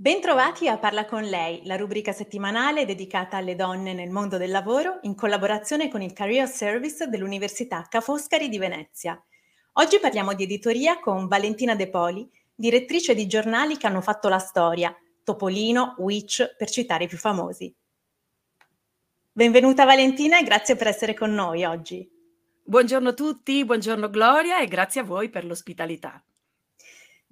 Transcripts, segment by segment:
Bentrovati a Parla con lei, la rubrica settimanale dedicata alle donne nel mondo del lavoro in collaborazione con il Career Service dell'Università Ca' Foscari di Venezia. Oggi parliamo di editoria con Valentina De Poli, direttrice di giornali che hanno fatto la storia, Topolino, Witch, per citare i più famosi. Benvenuta Valentina e grazie per essere con noi oggi. Buongiorno a tutti, buongiorno Gloria e grazie a voi per l'ospitalità.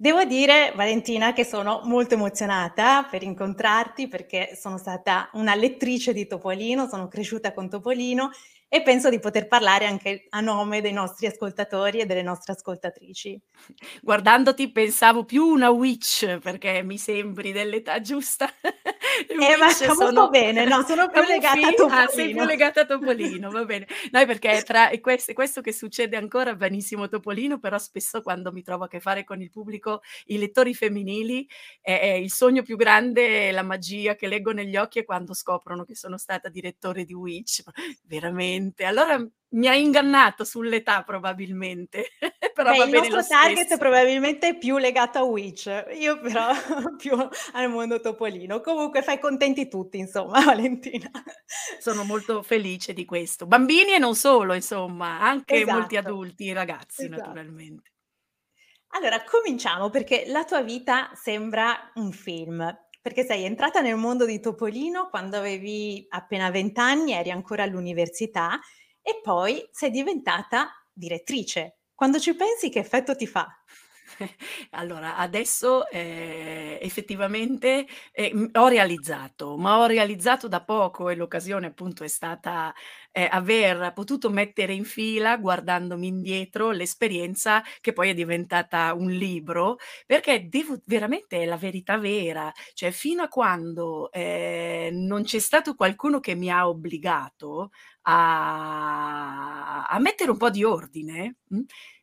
Devo dire, Valentina, che sono molto emozionata per incontrarti perché sono stata una lettrice di Topolino, sono cresciuta con Topolino e penso di poter parlare anche a nome dei nostri ascoltatori e delle nostre ascoltatrici. Guardandoti pensavo più una witch perché mi sembri dell'età giusta. eh, ma sono bene, no, sono più legata a Topolino. Ah, sei più legata a Topolino, va bene. No, perché tra questo, questo che succede ancora benissimo Topolino, però spesso quando mi trovo a che fare con il pubblico, i lettori femminili, è, è il sogno più grande, la magia che leggo negli occhi è quando scoprono che sono stata direttore di Witch. Veramente Esattamente, allora mi ha ingannato sull'età probabilmente, però Beh, va Il nostro target è probabilmente più legato a Witch, io però più al mondo topolino. Comunque fai contenti tutti, insomma, Valentina. Sono molto felice di questo. Bambini e non solo, insomma, anche esatto. molti adulti, ragazzi esatto. naturalmente. Allora, cominciamo perché la tua vita sembra un film. Perché sei entrata nel mondo di Topolino quando avevi appena 20 anni, eri ancora all'università e poi sei diventata direttrice. Quando ci pensi che effetto ti fa? Allora, adesso eh, effettivamente eh, ho realizzato, ma ho realizzato da poco e l'occasione appunto è stata eh, aver potuto mettere in fila, guardandomi indietro, l'esperienza che poi è diventata un libro, perché devo veramente è la verità vera, cioè fino a quando eh, non c'è stato qualcuno che mi ha obbligato a, a mettere un po' di ordine. Mh?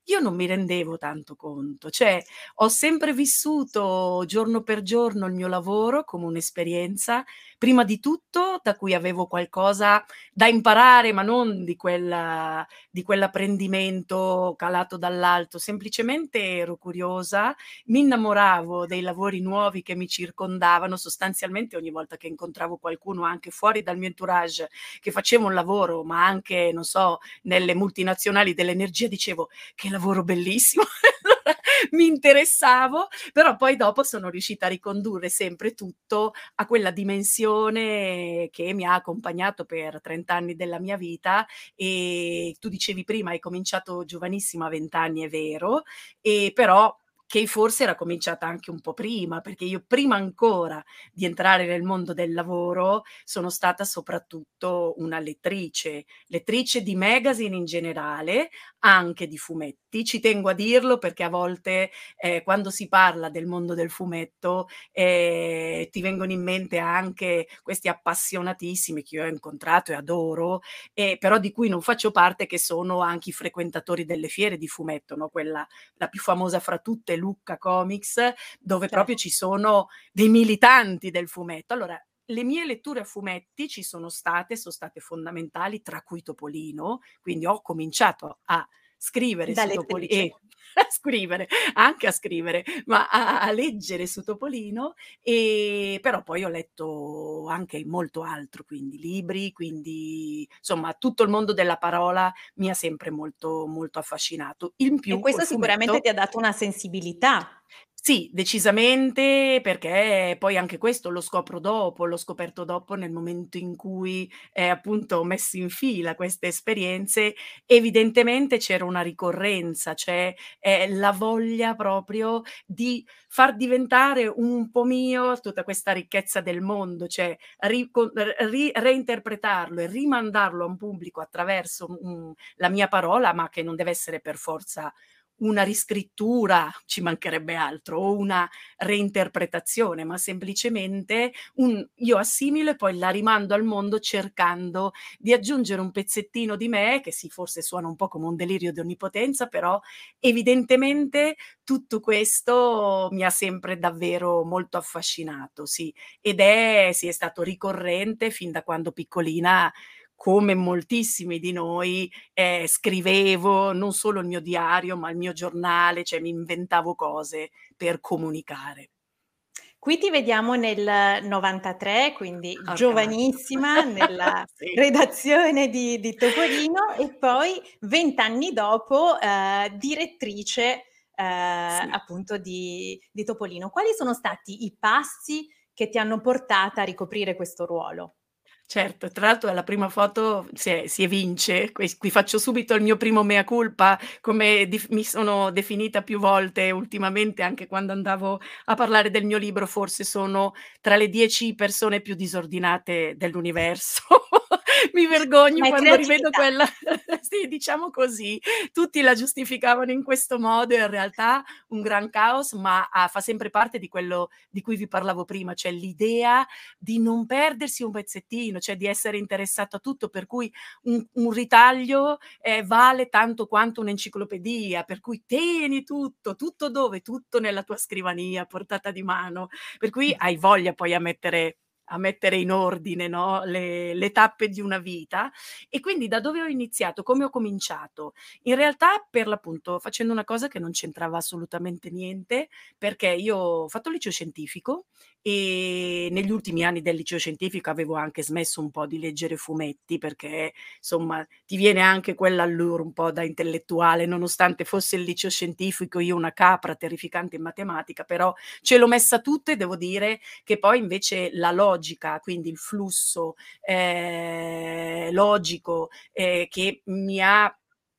Io non mi rendevo tanto conto, cioè ho sempre vissuto giorno per giorno il mio lavoro come un'esperienza, prima di tutto da cui avevo qualcosa da imparare, ma non di, quella, di quell'apprendimento calato dall'alto, semplicemente ero curiosa, mi innamoravo dei lavori nuovi che mi circondavano, sostanzialmente ogni volta che incontravo qualcuno anche fuori dal mio entourage che faceva un lavoro, ma anche, non so, nelle multinazionali dell'energia, dicevo che lavoro bellissimo. mi interessavo, però poi dopo sono riuscita a ricondurre sempre tutto a quella dimensione che mi ha accompagnato per 30 anni della mia vita e tu dicevi prima hai cominciato giovanissima a 20 anni, è vero, e però che forse era cominciata anche un po' prima, perché io prima ancora di entrare nel mondo del lavoro sono stata soprattutto una lettrice, lettrice di magazine in generale, anche di fumetti. Ci tengo a dirlo perché a volte eh, quando si parla del mondo del fumetto eh, ti vengono in mente anche questi appassionatissimi che io ho incontrato e adoro, eh, però di cui non faccio parte, che sono anche i frequentatori delle fiere di fumetto, no? quella la più famosa fra tutte Lucca Comics, dove certo. proprio ci sono dei militanti del fumetto. Allora, le mie letture a fumetti ci sono state, sono state fondamentali, tra cui Topolino, quindi ho cominciato a scrivere da su Topolino, eh, a scrivere, anche a scrivere, ma a, a, leggere su Topolino, e però poi ho letto anche molto altro, quindi libri, quindi insomma tutto il mondo della parola mi ha sempre molto, molto affascinato. In più, e questo sicuramente fumetto, ti ha dato una sensibilità. Sì, decisamente, perché poi anche questo lo scopro dopo, l'ho scoperto dopo nel momento in cui, ehm, appunto ho messo in fila queste esperienze, evidentemente c'era una ricorrenza, c'è, ehm, la voglia proprio di far diventare un po' mio tutta questa ricchezza del mondo, cioè rico ri reinterpretarlo e rimandarlo a un pubblico attraverso, mhmm, la mia parola, ma che non deve essere per forza una riscrittura, ci mancherebbe altro, o una reinterpretazione, ma semplicemente un io assimilo e poi la rimando al mondo cercando di aggiungere un pezzettino di me, che sì, forse suona un po' come un delirio di onnipotenza, però evidentemente tutto questo mi ha sempre davvero molto affascinato, sì. Ed è sì, è stato ricorrente fin da quando piccolina come moltissimi di noi, ehm, scrivevo non solo il mio diario, ma il mio giornale, cioè mi inventavo cose per comunicare. Qui ti vediamo nel 93, quindi okay. giovanissima, nella sì. redazione di, di, Topolino e poi vent'anni dopo eh, direttrice eh, sì. appunto di, di Topolino. Quali sono stati i passi che ti hanno portata a ricoprire questo ruolo? Certo, tra l'altro alla prima foto si è si evince, qui qui faccio subito il mio primo mea culpa, come dif mi sono definita più volte ultimamente, anche quando andavo a parlare del mio libro, forse sono tra le 10 persone più disordinate dell'universo. Mi vergogno Ma quando rivedo quella sì, diciamo così. Tutti la giustificavano in questo modo in realtà un gran caos, ma ha fa sempre parte di quello di cui vi parlavo prima, cioè l'idea di non perdersi un pezzettino, cioè di essere interessato a tutto, per cui un un ritaglio, ehm, vale tanto quanto un'enciclopedia, per cui tieni tutto, tutto dove? Tutto nella tua scrivania portata di mano, per cui hai voglia poi a mettere a mettere in ordine no, le, le, tappe di una vita. E quindi da dove ho iniziato? Come ho cominciato? In realtà, per l'appunto, facendo una cosa che non c'entrava assolutamente niente, perché io ho fatto liceo scientifico e negli ultimi anni del liceo scientifico avevo anche smesso un po' di leggere fumetti perché insomma ti viene anche quell'allure un po' da intellettuale nonostante fosse il liceo scientifico io una capra terrificante in matematica però ce l'ho messa tutta e devo dire che poi invece la logica quindi il flusso eh, logico eh, che mi ha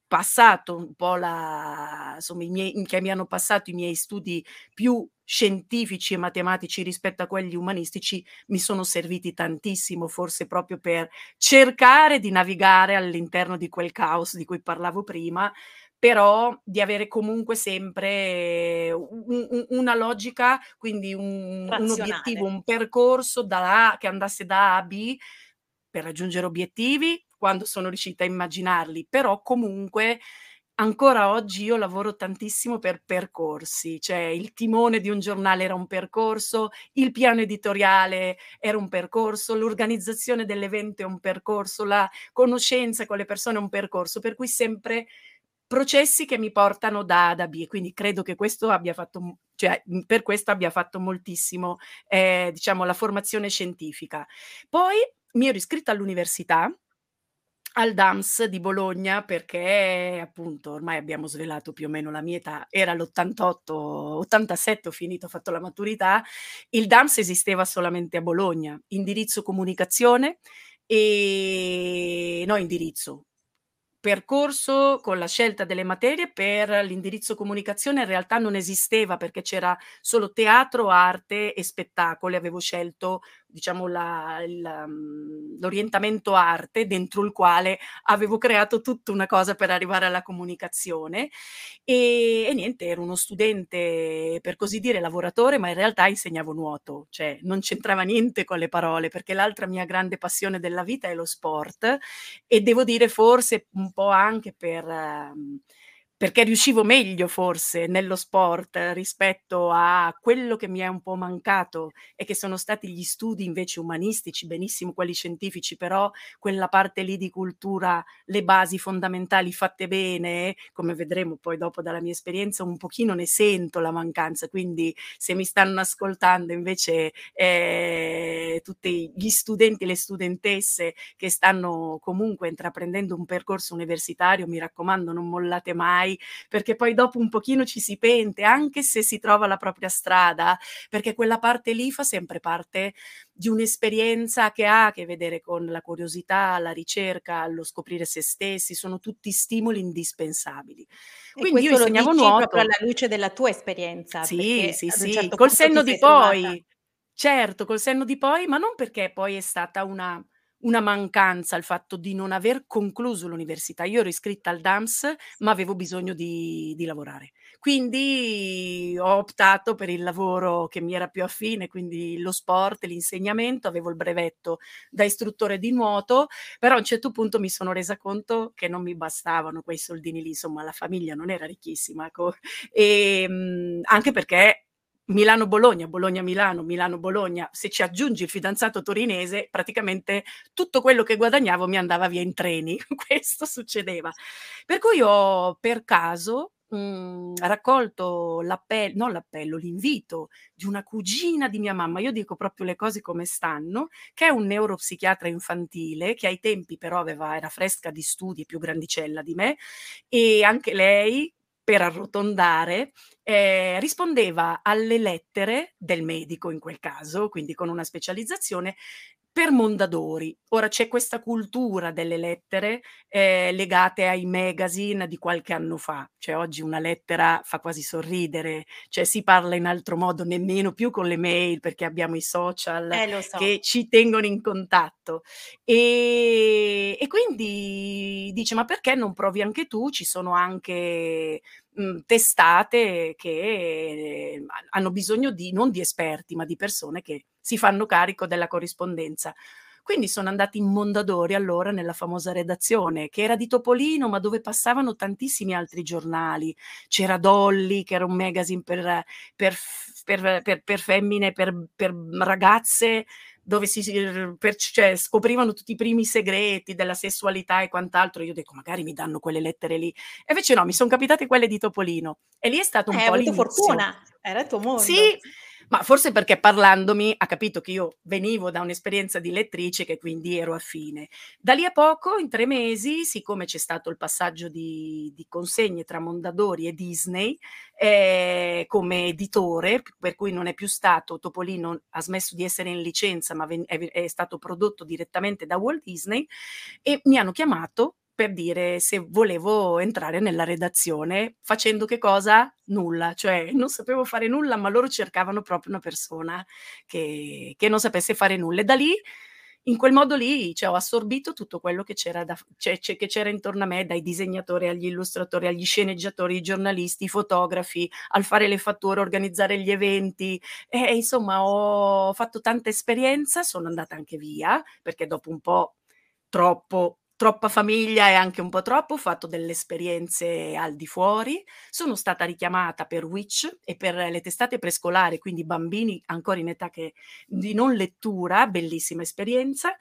passato un po' la insomma i miei che mi hanno passato i miei studi più scientifici e matematici rispetto a quelli umanistici mi sono serviti tantissimo, forse proprio per cercare di navigare all'interno di quel caos di cui parlavo prima, però di avere comunque sempre un, un, una logica, quindi un, un, obiettivo, un percorso da A, che andasse da A a B per raggiungere obiettivi quando sono riuscita a immaginarli, però comunque ancora oggi io lavoro tantissimo per percorsi, cioè il timone di un giornale era un percorso, il piano editoriale era un percorso, l'organizzazione dell'evento è un percorso, la conoscenza con le persone è un percorso, per cui sempre processi che mi portano da A a B quindi credo che questo abbia fatto, cioè per questo abbia fatto moltissimo, eh, diciamo, la formazione scientifica. Poi mi ero iscritta all'università al DAMS di Bologna perché appunto ormai abbiamo svelato più o meno la mia età, era l'88, 87 ho finito, ho fatto la maturità, il DAMS esisteva solamente a Bologna, indirizzo comunicazione e no indirizzo, percorso con la scelta delle materie per l'indirizzo comunicazione in realtà non esisteva perché c'era solo teatro, arte e spettacoli, avevo scelto diciamo, la, il, um, l'orientamento arte dentro il quale avevo creato tutta una cosa per arrivare alla comunicazione. E, e, niente, ero uno studente per così dire lavoratore, ma in realtà insegnavo nuoto, cioè non c'entrava niente con le parole perché l'altra mia grande passione della vita è lo sport e devo dire forse un po' anche per... Um, perché riuscivo meglio forse nello sport rispetto a quello che mi è un po' mancato e che sono stati gli studi invece umanistici, benissimo quelli scientifici, però quella parte lì di cultura, le basi fondamentali fatte bene, come vedremo poi dopo dalla mia esperienza, un pochino ne sento la mancanza, quindi se mi stanno ascoltando invece eh, tutti gli studenti e le studentesse che stanno comunque intraprendendo un percorso universitario, mi raccomando non mollate mai mai, perché poi dopo un pochino ci si pente, anche se si trova la propria strada, perché quella parte lì fa sempre parte di un'esperienza che ha a che vedere con la curiosità, la ricerca, lo scoprire se stessi, sono tutti stimoli indispensabili. E Quindi io insegnavo nuoto proprio alla luce della tua esperienza. Sì, sì, sì, certo col senno di poi. Certo, col senno di poi, ma non perché poi è stata una una mancanza il fatto di non aver concluso l'università. Io ero iscritta al DAMS, ma avevo bisogno di, di lavorare. Quindi ho optato per il lavoro che mi era più affine, quindi lo sport, l'insegnamento, avevo il brevetto da istruttore di nuoto, però a un certo punto mi sono resa conto che non mi bastavano quei soldini lì, insomma la famiglia non era ricchissima, ecco. e, mh, anche perché Milano-Bologna, Bologna-Milano, Milano-Bologna, se ci aggiungi il fidanzato torinese, praticamente tutto quello che guadagnavo mi andava via in treni, questo succedeva. Per cui ho per caso mh, mhmm, raccolto l'appello, non l'appello, l'invito di una cugina di mia mamma, io dico proprio le cose come stanno, che è un neuropsichiatra infantile, che ai tempi però aveva, era fresca di studi, più grandicella di me, e anche lei per arrotondare, eh, rispondeva alle lettere del medico in quel caso, quindi con una specializzazione, per Mondadori. Ora c'è questa cultura delle lettere eh, legate ai magazine di qualche anno fa, cioè oggi una lettera fa quasi sorridere, cioè si parla in altro modo, nemmeno più con le mail perché abbiamo i social eh, so. che ci tengono in contatto. E, e quindi dice ma perché non provi anche tu? Ci sono anche mh, testate che hanno bisogno di, non di esperti, ma di persone che si fanno carico della corrispondenza. Quindi sono andati in Mondadori allora nella famosa redazione, che era di Topolino, ma dove passavano tantissimi altri giornali. C'era Dolly, che era un magazine per, per, per, per femmine, per, ragazze, dove si per, cioè, scoprivano tutti i primi segreti della sessualità e quant'altro. Io dico, magari mi danno quelle lettere lì. E invece no, mi sono capitate quelle di Topolino. E lì è stato un eh, po' Hai avuto fortuna, era il tuo mondo. Sì, ma forse perché parlandomi ha capito che io venivo da un'esperienza di lettrice che quindi ero affine. Da lì a poco, in tre mesi, siccome c'è stato il passaggio di, di consegne tra Mondadori e Disney eh, come editore, per cui non è più stato, Topolino ha smesso di essere in licenza, ma è, è stato prodotto direttamente da Walt Disney e mi hanno chiamato per dire se volevo entrare nella redazione facendo che cosa? Nulla, cioè non sapevo fare nulla, ma loro cercavano proprio una persona che, che non sapesse fare nulla. E da lì, in quel modo lì, cioè, ho assorbito tutto quello che c'era, da, cioè, che c'era intorno a me, dai disegnatori agli illustratori, agli sceneggiatori, i giornalisti, i fotografi, al fare le fatture, organizzare gli eventi. E insomma, ho fatto tanta esperienza, sono andata anche via, perché dopo un po' troppo troppa famiglia e anche un po' troppo, ho fatto delle esperienze al di fuori, sono stata richiamata per Witch e per le testate prescolari, quindi bambini ancora in età che, di non lettura, bellissima esperienza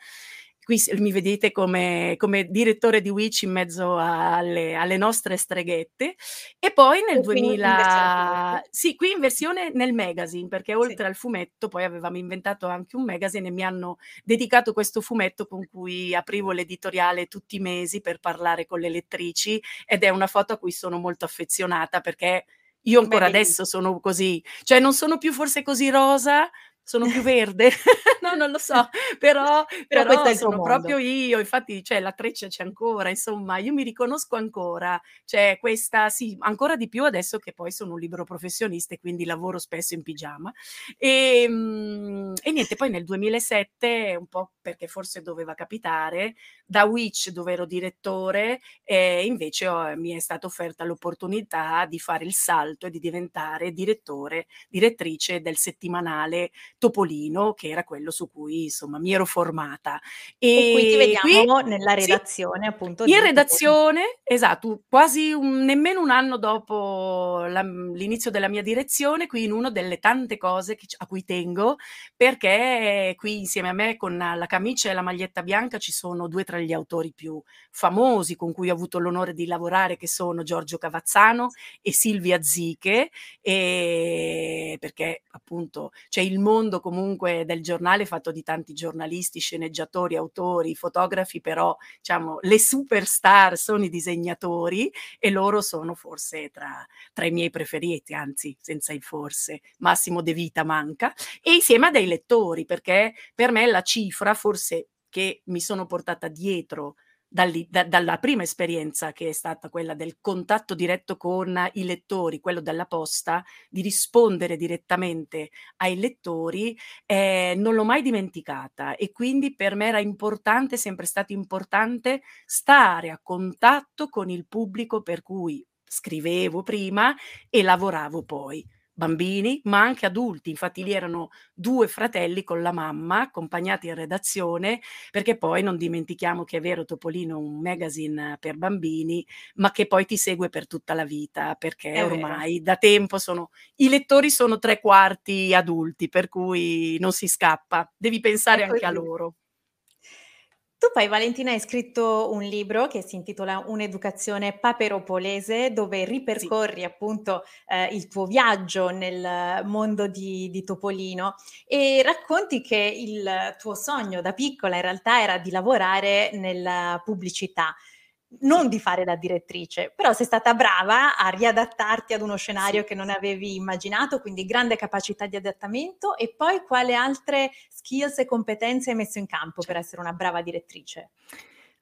qui mi vedete come, come, direttore di Witch in mezzo alle, alle nostre streghette. E poi nel 2000 sì qui in versione nel magazine perché oltre sì. al fumetto poi avevamo inventato anche un magazine e mi hanno dedicato questo fumetto con cui aprivo l'editoriale tutti i mesi per parlare con le lettrici ed è una foto a cui sono molto affezionata perché io ancora Beh, adesso sono così, cioè non sono più forse così rosa, sono più verde, no, non lo so, però, però, però sono proprio io, infatti cioè, la treccia c'è ancora, insomma, io mi riconosco ancora, cioè questa, sì, ancora di più adesso che poi sono un libero professionista e quindi lavoro spesso in pigiama. E, ehm, e niente, poi nel 2007, un po' perché forse doveva capitare, da Witch dove ero direttore, eh, invece oh, mi è stata offerta l'opportunità di fare il salto e di diventare direttore, direttrice del settimanale Topolino, che era quello su cui insomma mi ero formata. E, e qui ti vediamo qui, nella redazione sì, appunto. In redazione, Topolino. esatto, quasi un, nemmeno un anno dopo la, l'inizio della mia direzione, qui in una delle tante cose che, a cui tengo, perché qui insieme a me con la camicia e la maglietta bianca ci sono due tra gli autori più famosi con cui ho avuto l'onore di lavorare, che sono Giorgio Cavazzano e Silvia Ziche, e perché appunto c'è il mondo mondo comunque del giornale fatto di tanti giornalisti, sceneggiatori, autori, fotografi, però diciamo le superstar sono i disegnatori e loro sono forse tra, tra i miei preferiti, anzi senza il forse, Massimo De Vita manca, e insieme a dei lettori, perché per me la cifra forse che mi sono portata dietro da dalla prima esperienza che è stata quella del contatto diretto con i lettori, quello della posta, di rispondere direttamente ai lettori, ehm, non l'ho mai dimenticata. E quindi per me era importante, sempre stato importante stare a contatto con il pubblico per cui scrivevo prima e lavoravo poi bambini, ma anche adulti. Infatti lì erano due fratelli con la mamma accompagnati in redazione, perché poi non dimentichiamo che è vero Topolino è un magazine per bambini, ma che poi ti segue per tutta la vita, perché È vero. ormai da tempo sono i lettori sono tre quarti adulti, per cui non si scappa. Devi pensare anche a loro. Tu poi Valentina hai scritto un libro che si intitola "Un'educazione paperopolese", dove Sì. ripercorri appunto, ehm, il tuo viaggio nel mondo di di Topolino e racconti che il tuo sogno da piccola in realtà era di lavorare nella pubblicità, Sì. Non di fare la direttrice, però sei stata brava a riadattarti ad uno scenario che non avevi immaginato, quindi grande capacità di adattamento. E poi quale altre skills e competenze hai messo in campo per essere una brava direttrice?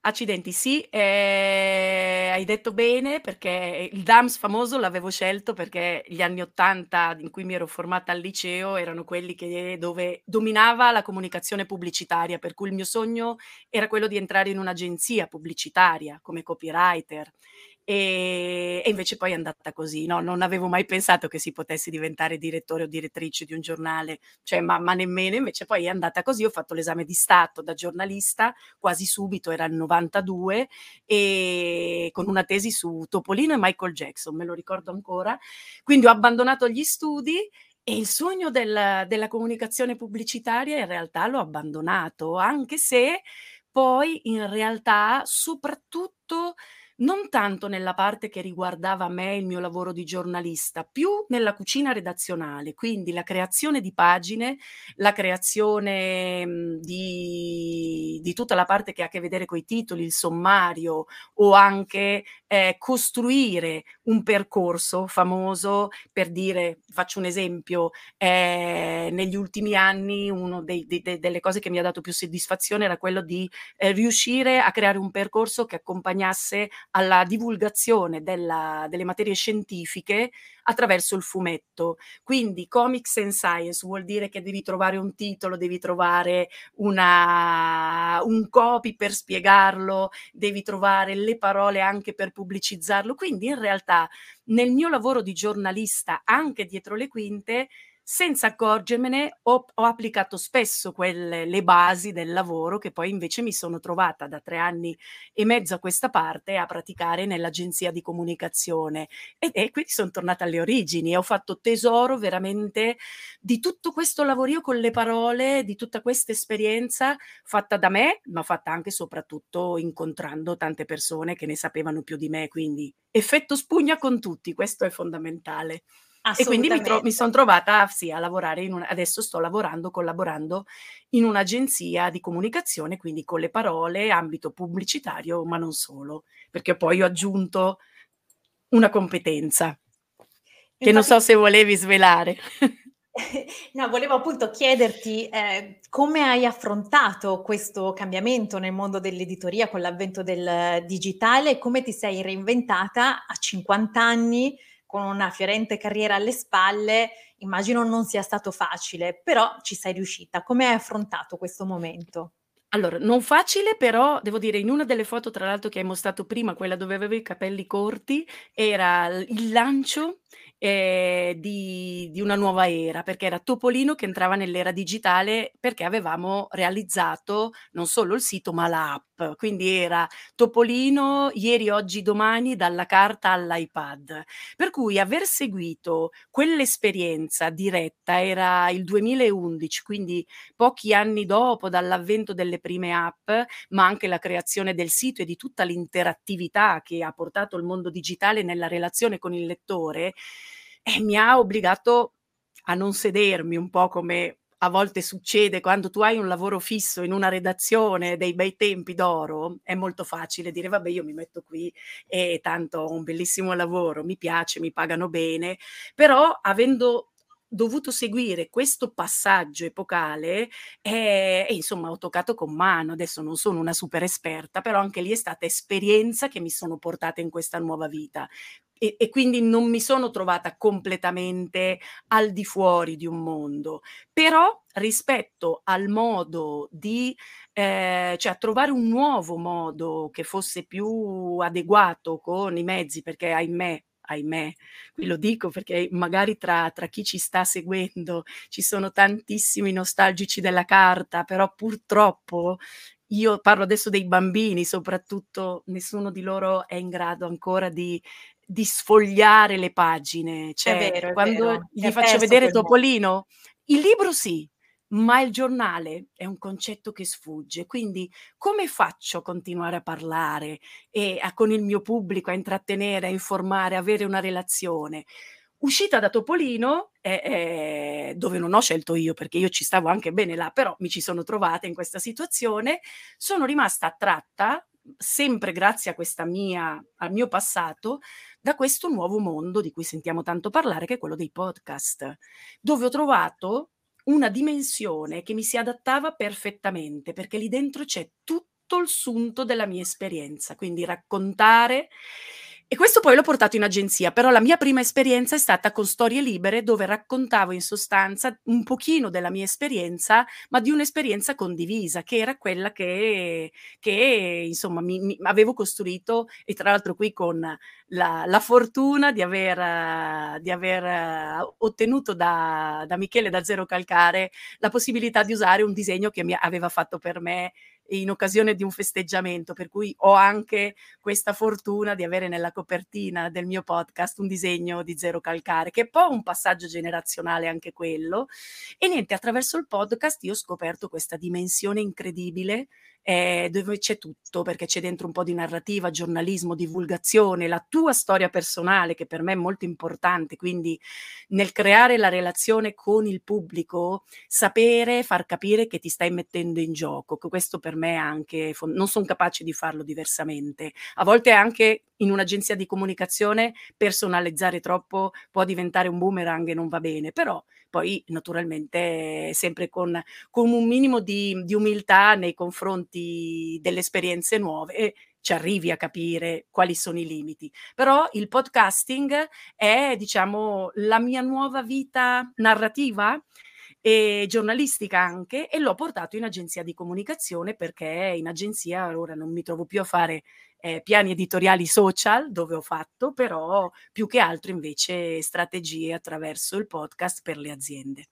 Accidenti, sì, ehm, hai detto bene perché il DAMS famoso l'avevo scelto perché gli anni '80 in cui mi ero formata al liceo erano quelli che dove dominava la comunicazione pubblicitaria, per cui il mio sogno era quello di entrare in un'agenzia pubblicitaria come copywriter. Ehm, e invece poi è andata così, no, non avevo mai pensato che si potesse diventare direttore o direttrice di un giornale, cioè ma ma nemmeno, invece poi è andata così, ho fatto l'esame di stato da giornalista quasi subito, era il '92, ehm, con una tesi su Topolino e Michael Jackson, me lo ricordo ancora. Quindi ho abbandonato gli studi e il sogno del della comunicazione pubblicitaria in realtà l'ho abbandonato, anche se poi in realtà, soprattutto non tanto nella parte che riguardava me il mio lavoro di giornalista, più nella cucina redazionale, quindi la creazione di pagine, la creazione, mhmm, di di tutta la parte che ha a che vedere coi titoli, il sommario o anche, ehm, costruire un percorso famoso, per dire faccio un esempio, ehm, negli ultimi anni de delle cose che mi ha dato più soddisfazione era quello di, ehm, riuscire a creare un percorso che accompagnasse alla divulgazione della delle materie scientifiche attraverso il fumetto. Quindi Comics and Science vuol dire che devi trovare un titolo, devi trovare una un copy per spiegarlo, devi trovare le parole anche per pubblicizzarlo. Quindi in realtà nel mio lavoro di giornalista, anche dietro le quinte, senza accorgermene ho ho applicato spesso quelle le basi del lavoro che poi invece mi sono trovata da 3 anni e mezzo a questa parte a praticare nell'agenzia di comunicazione. Ed e quindi son tornata alle origini e ho fatto tesoro veramente di tutto questo lavorio con le parole, di tutta questa esperienza fatta da me, ma fatta anche e soprattutto incontrando tante persone che ne sapevano più di me, quindi effetto spugna con tutti, questo è fondamentale. E quindi mi tro mi Assolutamente. son trovata sì, a lavorare in una adesso sto lavorando, collaborando in un'agenzia di comunicazione, quindi con le parole, ambito pubblicitario, ma non solo, perché poi ho aggiunto una competenza che non so Infatti se volevi svelare. No, volevo appunto chiederti, ehm, come hai affrontato questo cambiamento nel mondo dell'editoria con l'avvento del digitale e come ti sei reinventata a 50 anni con una fiorente carriera alle spalle. Immagino non sia stato facile, però ci sei riuscita. Come hai affrontato questo momento? Allora, non facile, però devo dire in una delle foto tra l'altro che hai mostrato prima, quella dove avevo i capelli corti, era il lancio, ehm, di di una nuova era, perché era Topolino che entrava nell'era digitale, perché avevamo realizzato non solo il sito, ma l'app. Quindi era Topolino ieri, oggi, domani, dalla carta all'iPad. Per cui aver seguito quell'esperienza diretta, era il 2011, quindi pochi anni dopo dall'avvento delle prime app, ma anche la creazione del sito e di tutta l'interattività che ha portato il mondo digitale nella relazione con il lettore, eh, mi ha obbligato a non sedermi, un po' come a volte succede quando tu hai un lavoro fisso in una redazione dei bei tempi d'oro, è molto facile dire: "Vabbè, io mi metto qui e tanto ho un bellissimo lavoro, mi piace, mi pagano bene." Però avendo dovuto seguire questo passaggio epocale e, e, insomma ho toccato con mano, adesso non sono una super esperta, però anche lì è stata esperienza che mi sono portata in questa nuova vita. E, e, quindi non mi sono trovata completamente al di fuori di un mondo, però rispetto al modo di, eh, cioè trovare un nuovo modo che fosse più adeguato con i mezzi, perché ahimè ahimè, qui lo dico perché magari tra, tra, chi ci sta seguendo ci sono tantissimi nostalgici della carta, però purtroppo io parlo adesso dei bambini, soprattutto nessuno di loro è in grado ancora di, di sfogliare le pagine. Cioè, è vero, è quando vero. gli faccio vedere Topolino, il libro sì, ma il giornale è un concetto che sfugge, quindi come faccio a continuare a parlare e a, con il mio pubblico a intrattenere, a informare, a avere una relazione? Uscita da Topolino, eh, eh, dove non ho scelto io perché io ci stavo anche bene là, però mi ci sono trovata in questa situazione, sono rimasta attratta, sempre grazie a questa mia, al mio passato, da questo nuovo mondo di cui sentiamo tanto parlare, che è quello dei podcast, dove ho trovato una dimensione che mi si adattava perfettamente, perché lì dentro c'è tutto il sunto della mia esperienza, quindi raccontare e questo poi l'ho portato in agenzia, però la mia prima esperienza è stata con Storie Libere, dove raccontavo in sostanza un pochino della mia esperienza, ma di un'esperienza condivisa, che era quella che, che insomma mi, mi avevo costruito e tra l'altro qui con la, la fortuna di aver, di aver ottenuto da, da Michele da Zero Calcare la possibilità di usare un disegno che mi aveva fatto per me in occasione di un festeggiamento, per cui ho anche questa fortuna di avere nella copertina del mio podcast un disegno di Zero Calcare, che è poi un passaggio generazionale anche quello. E niente, attraverso il podcast io ho scoperto questa dimensione incredibile eh, dove c'è tutto, perché c'è dentro un po' di narrativa, giornalismo, divulgazione, la tua storia personale, che per me è molto importante, quindi nel creare la relazione con il pubblico, sapere, far capire che ti stai mettendo in gioco, questo per me è anche, non sono capace di farlo diversamente. A volte anche in un'agenzia di comunicazione personalizzare troppo può diventare un boomerang e non va bene, però poi naturalmente sempre con, con un minimo di, di, umiltà nei confronti delle esperienze nuove e ci arrivi a capire quali sono i limiti. Però il podcasting è, diciamo, la mia nuova vita narrativa e giornalistica anche e l'ho portato in agenzia di comunicazione perché in agenzia ora non mi trovo più a fare eh, piani editoriali social dove ho fatto, però più che altro invece strategie attraverso il podcast per le aziende.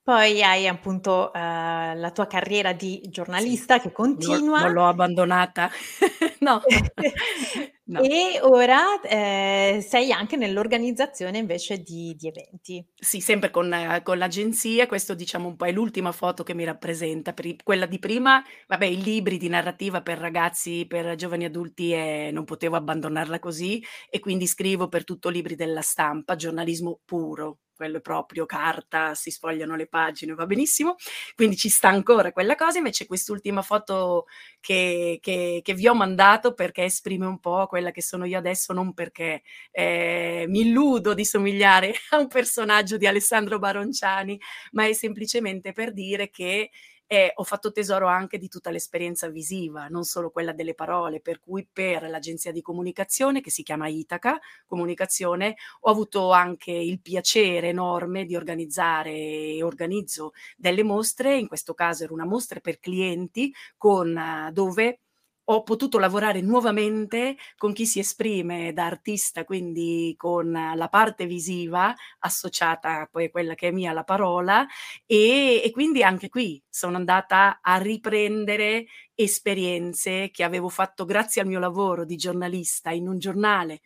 Poi hai appunto uh, la tua carriera di giornalista sì, che continua. Non l'ho abbandonata, no. no. E ora eh, sei anche nell'organizzazione invece di, di eventi. Sì, sempre con, con, l'agenzia, questo diciamo un po' è l'ultima foto che mi rappresenta. Per, quella di prima, vabbè, i libri di narrativa per ragazzi, per giovani adulti, eh, non potevo abbandonarla così e quindi scrivo per tutto libri della stampa, giornalismo puro, quello è proprio carta, si sfogliano le pagine, va benissimo, quindi ci sta ancora quella cosa, invece quest'ultima foto che, che, che vi ho mandato perché esprime un po' quella che sono io adesso, non perché eh, mi illudo di somigliare a un personaggio di Alessandro Baronciani, ma è semplicemente per dire che e ho fatto tesoro anche di tutta l'esperienza visiva, non solo quella delle parole, per cui per l'agenzia di comunicazione che si chiama Itaca Comunicazione ho avuto anche il piacere enorme di organizzare e organizzo delle mostre, in questo caso era una mostra per clienti con dove ho potuto lavorare nuovamente con chi si esprime da artista, quindi con la parte visiva associata poi a quella che è mia, la parola, e, e quindi anche qui sono andata a riprendere esperienze che avevo fatto grazie al mio lavoro di giornalista in un giornale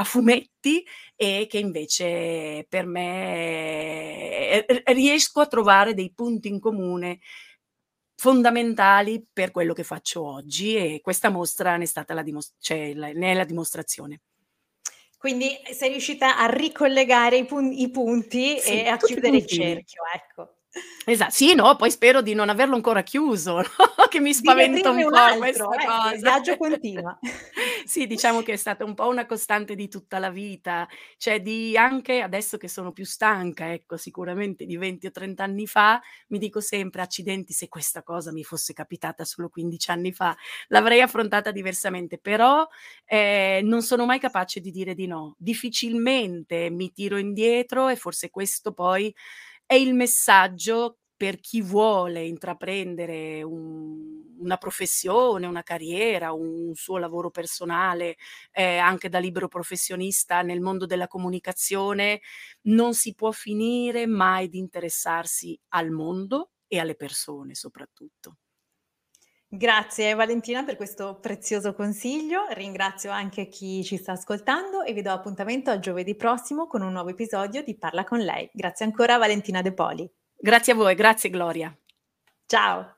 a fumetti e che invece per me eh, riesco a trovare dei punti in comune fondamentali per quello che faccio oggi e questa mostra ne è stata la, dimos- cioè, la, ne è la dimostrazione. Quindi sei riuscita a ricollegare i, pun- i punti sì, e a chiudere il cerchio, ecco. Esa sì, no, poi spero di non averlo ancora chiuso, no, che mi spaventa un un po' altro, questa il cosa. viaggio continua. Sì, diciamo che è stata un po' una costante di tutta la vita, cioè di anche adesso che sono più stanca, ecco, sicuramente di 20 o 30 anni fa, mi dico sempre: "Accidenti se questa cosa mi fosse capitata solo 15 anni fa, l'avrei affrontata diversamente." Però, ehm, non sono mai capace di dire di no. Difficilmente mi tiro indietro e forse questo poi è il messaggio per chi vuole intraprendere un una professione, una carriera, un suo lavoro personale, ehm, anche da libero professionista nel mondo della comunicazione, non si può finire mai di interessarsi al mondo e alle persone soprattutto. Grazie Valentina per questo prezioso consiglio, ringrazio anche chi ci sta ascoltando e vi do appuntamento a giovedì prossimo con un nuovo episodio di Parla con lei. Grazie ancora Valentina De Poli. Grazie a voi, grazie Gloria. Ciao.